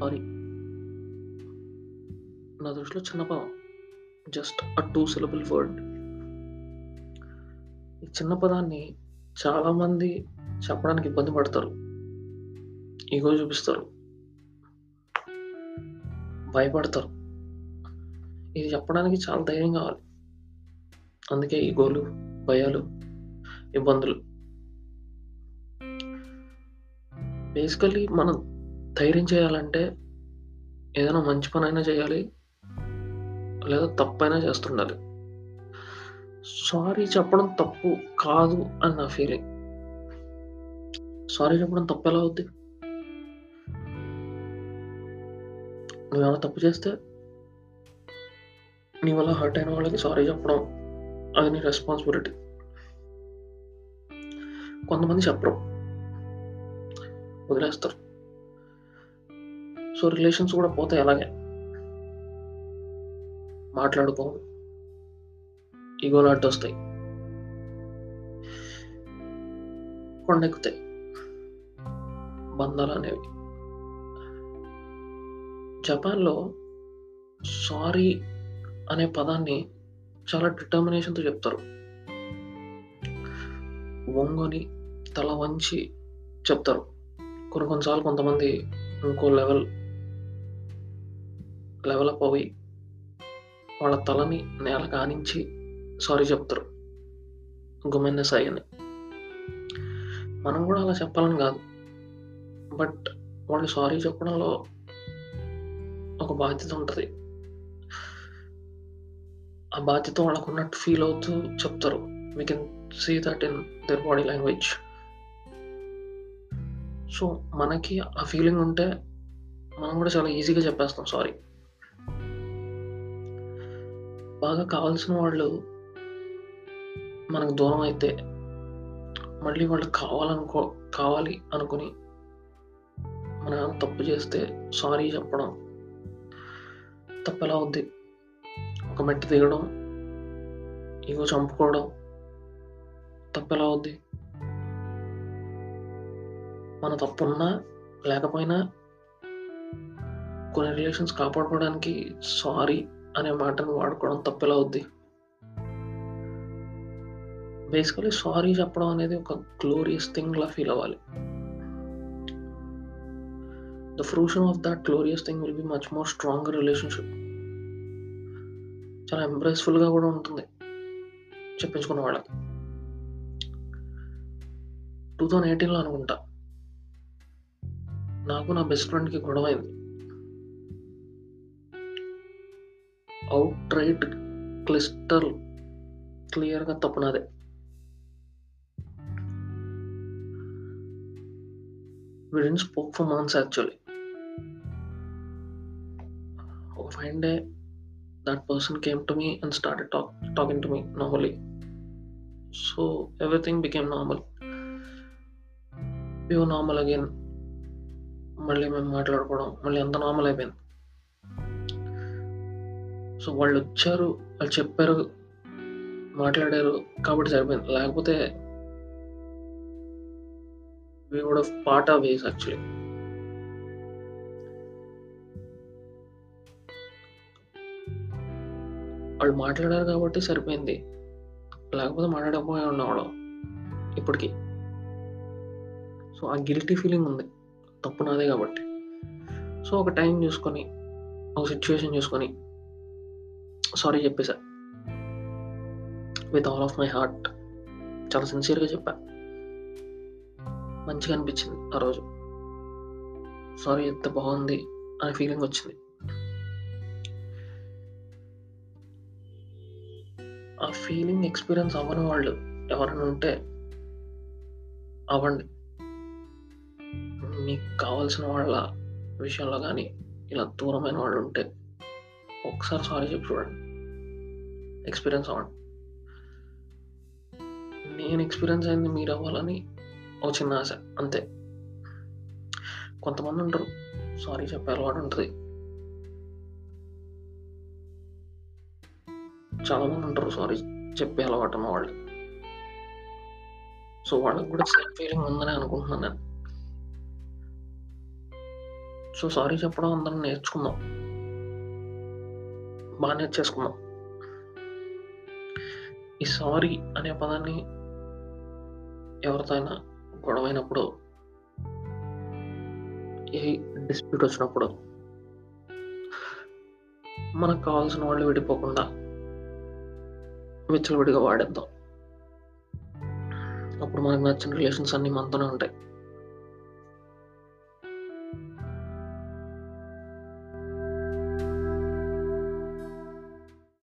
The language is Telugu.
సారీ. నా దృష్టిలో చిన్న పదం just a two syllable word ఈ చిన్న పదాన్ని చాలామంది చెప్పడానికి ఇబ్బంది పడతారు. ఈగో చూపిస్తారు. భయపడతారు. ఇది చెప్పడానికి చాలా ధైర్యం కావాలి. అందుకే ఈగోలు భయాలు ఇబ్బందులు. బేసికలీ మనం ధైర్యం చేయాలంటే ఏదైనా మంచి పనైనా చేయాలి. లేదా తప్పైనా చేస్తుండాలి. సారీ చెప్పడం తప్పు కాదు అని నా ఫీలింగ్. సారీ చెప్పడం తప్పు ఎలా అవుద్ది? నువ్వేమైనా తప్పు చేస్తే నీ వల్ల హర్ట్ అయిన వాళ్ళకి సారీ చెప్పడం అది నీ రెస్పాన్సిబిలిటీ. కొంతమంది చెప్పరు. వదిలేస్తారు. సో, రిలేషన్స్ కూడా పోతాయి అలాగే. మాట్లాడుకోము. ఇగోలు అడ్డొస్తాయి. కొండెక్కుతాయి. బంధాలనేవి. జపాన్‌లో సారీ అనే పదాన్ని చాలా డిటర్మినేషన్‌తో చెప్తారు. వంగొని, తల వంచి చెప్తారు. కొన్ని కొన్ని సార్లు కొంతమంది ఇంకో లెవెల్ లెవెల్ అప్ వాళ్ళ తలని నేల కానించి సారీ చెప్తారు. గుమెన్నెస్ అని. మనం కూడా అలా చెప్పాలని కాదు. బట్ వాళ్ళు సారీ చెప్పడంలో ఒక బాధ్యత ఉంటుంది ఆ బాధ్యత వాళ్ళకున్నట్టు ఫీల్ అవుతూ చెప్తారు. We can see that in their body language. So, మనకి ఆ ఫీలింగ్ ఉంటే మనం కూడా చాలా ఈజీగా చెప్పేస్తాం సారీ. బాగా కావాల్సిన వాళ్ళు మనకు దూరం అయితే మళ్ళీ వాళ్ళు కావాలనుకో కావాలి అనుకుని మనం తప్పు చేస్తే సారీ చెప్పడం తప్పెలా ఉంది ఒక మెట్టు దిగడం, ఇగో చంపుకోవడం తప్పెలా అవుద్ది? మన తప్పున్నా లేకపోయినా కొన్ని రిలేషన్స్ కాపాడుకోవడానికి సారీ అనే మాటను వాడుకోవడం తప్పెలా అవుద్ది? బేసికలీ సారీ చెప్పడం అనేది ఒక గ్లోరియస్ థింగ్‌లా ఫీల్ అవ్వాలి. The fruition of that glorious thing will be much more strong relationship. చాలా ఎంబ్రేస్‌ఫుల్‌గా కూడా ఉంటుంది. చెప్పించుకున్న వాళ్ళకి. 2018లో అనుకుంటా. నాకు నా బెస్ట్ ఫ్రెండ్‌కి గొడవ అయింది ఔట్ రైట్ క్లిస్టల్ క్లియర్‌గా తప్పు నాదే. We didn't spoke for months actually. ఒక fine that person came to me and started talk talking to me normally. So, everything became normal. We were normal again. మళ్ళీ మేము మాట్లాడుకోవడం మళ్ళీ అంతా నార్మల్ అయిపోయింది. సో, వాళ్ళు వచ్చారు వాళ్ళు చెప్పారు, మాట్లాడారు కాబట్టి సరిపోయింది. లేకపోతే we would of part of ways actually. వాళ్ళు మాట్లాడారు కాబట్టి సరిపోయింది. లేకపోతే మాట్లాడకపోయి ఉన్నవాడు ఇప్పటికి. సో, ఆ గిల్టీ ఫీలింగ్ ఉంది. తప్పు నాదే కాబట్టి. సో, ఒక టైం చూసుకొని, ఒక సిచ్యువేషన్ చూసుకొని sorry చెప్పేసా. With all of my heart. చాలా సిన్సియర్‌గా చెప్పా. మంచిగా అనిపించింది ఆ రోజు. సారీ ఎంత బాగుంది అనే ఫీలింగ్ వచ్చింది. ఆ ఫీలింగ్ ఎక్స్‌పీరియన్స్ అవ్వని వాళ్ళు ఎవరైనా ఉంటే అవ్వండి. మీకు కావాల్సిన వాళ్ళ విషయంలో కానీ ఇలా దూరమైన వాళ్ళు ఉంటే ఒకసారి సారీ చెప్పి చూడండి. ఎక్స్‌పీరియన్స్ అవ్వండి. నేను ఎక్స్‌పీరియన్స్ అయింది మీరు అవ్వాలని ఒక చిన్న ఆశ అంతే. కొంతమంది ఉంటారు. సారీ చెప్పే అలవాటు ఉంటుంది చాలా మంది ఉంటారు సారీ చెప్పే అలవాటు ఉన్నవాళ్ళు. సో, వాళ్ళకి కూడా సేమ్ ఫీలింగ్ ఉందని అనుకుంటున్నాను నేను. సో, సారీ చెప్పడం అందరం నేర్చుకుందాం. బాగా నేర్చేసుకుందాం సారీ అనే పదాన్ని ఎవరితో అయినా గొడవైనప్పుడు ఏ డిస్ప్యూట్ వచ్చినప్పుడు మనకు కావాల్సిన వాళ్ళు విడిపోకుండా విచ్చలవిడిగా వాడేద్దాం. అప్పుడు మనకు నచ్చిన రిలేషన్స్ అన్నీ మనతోనే ఉంటాయి.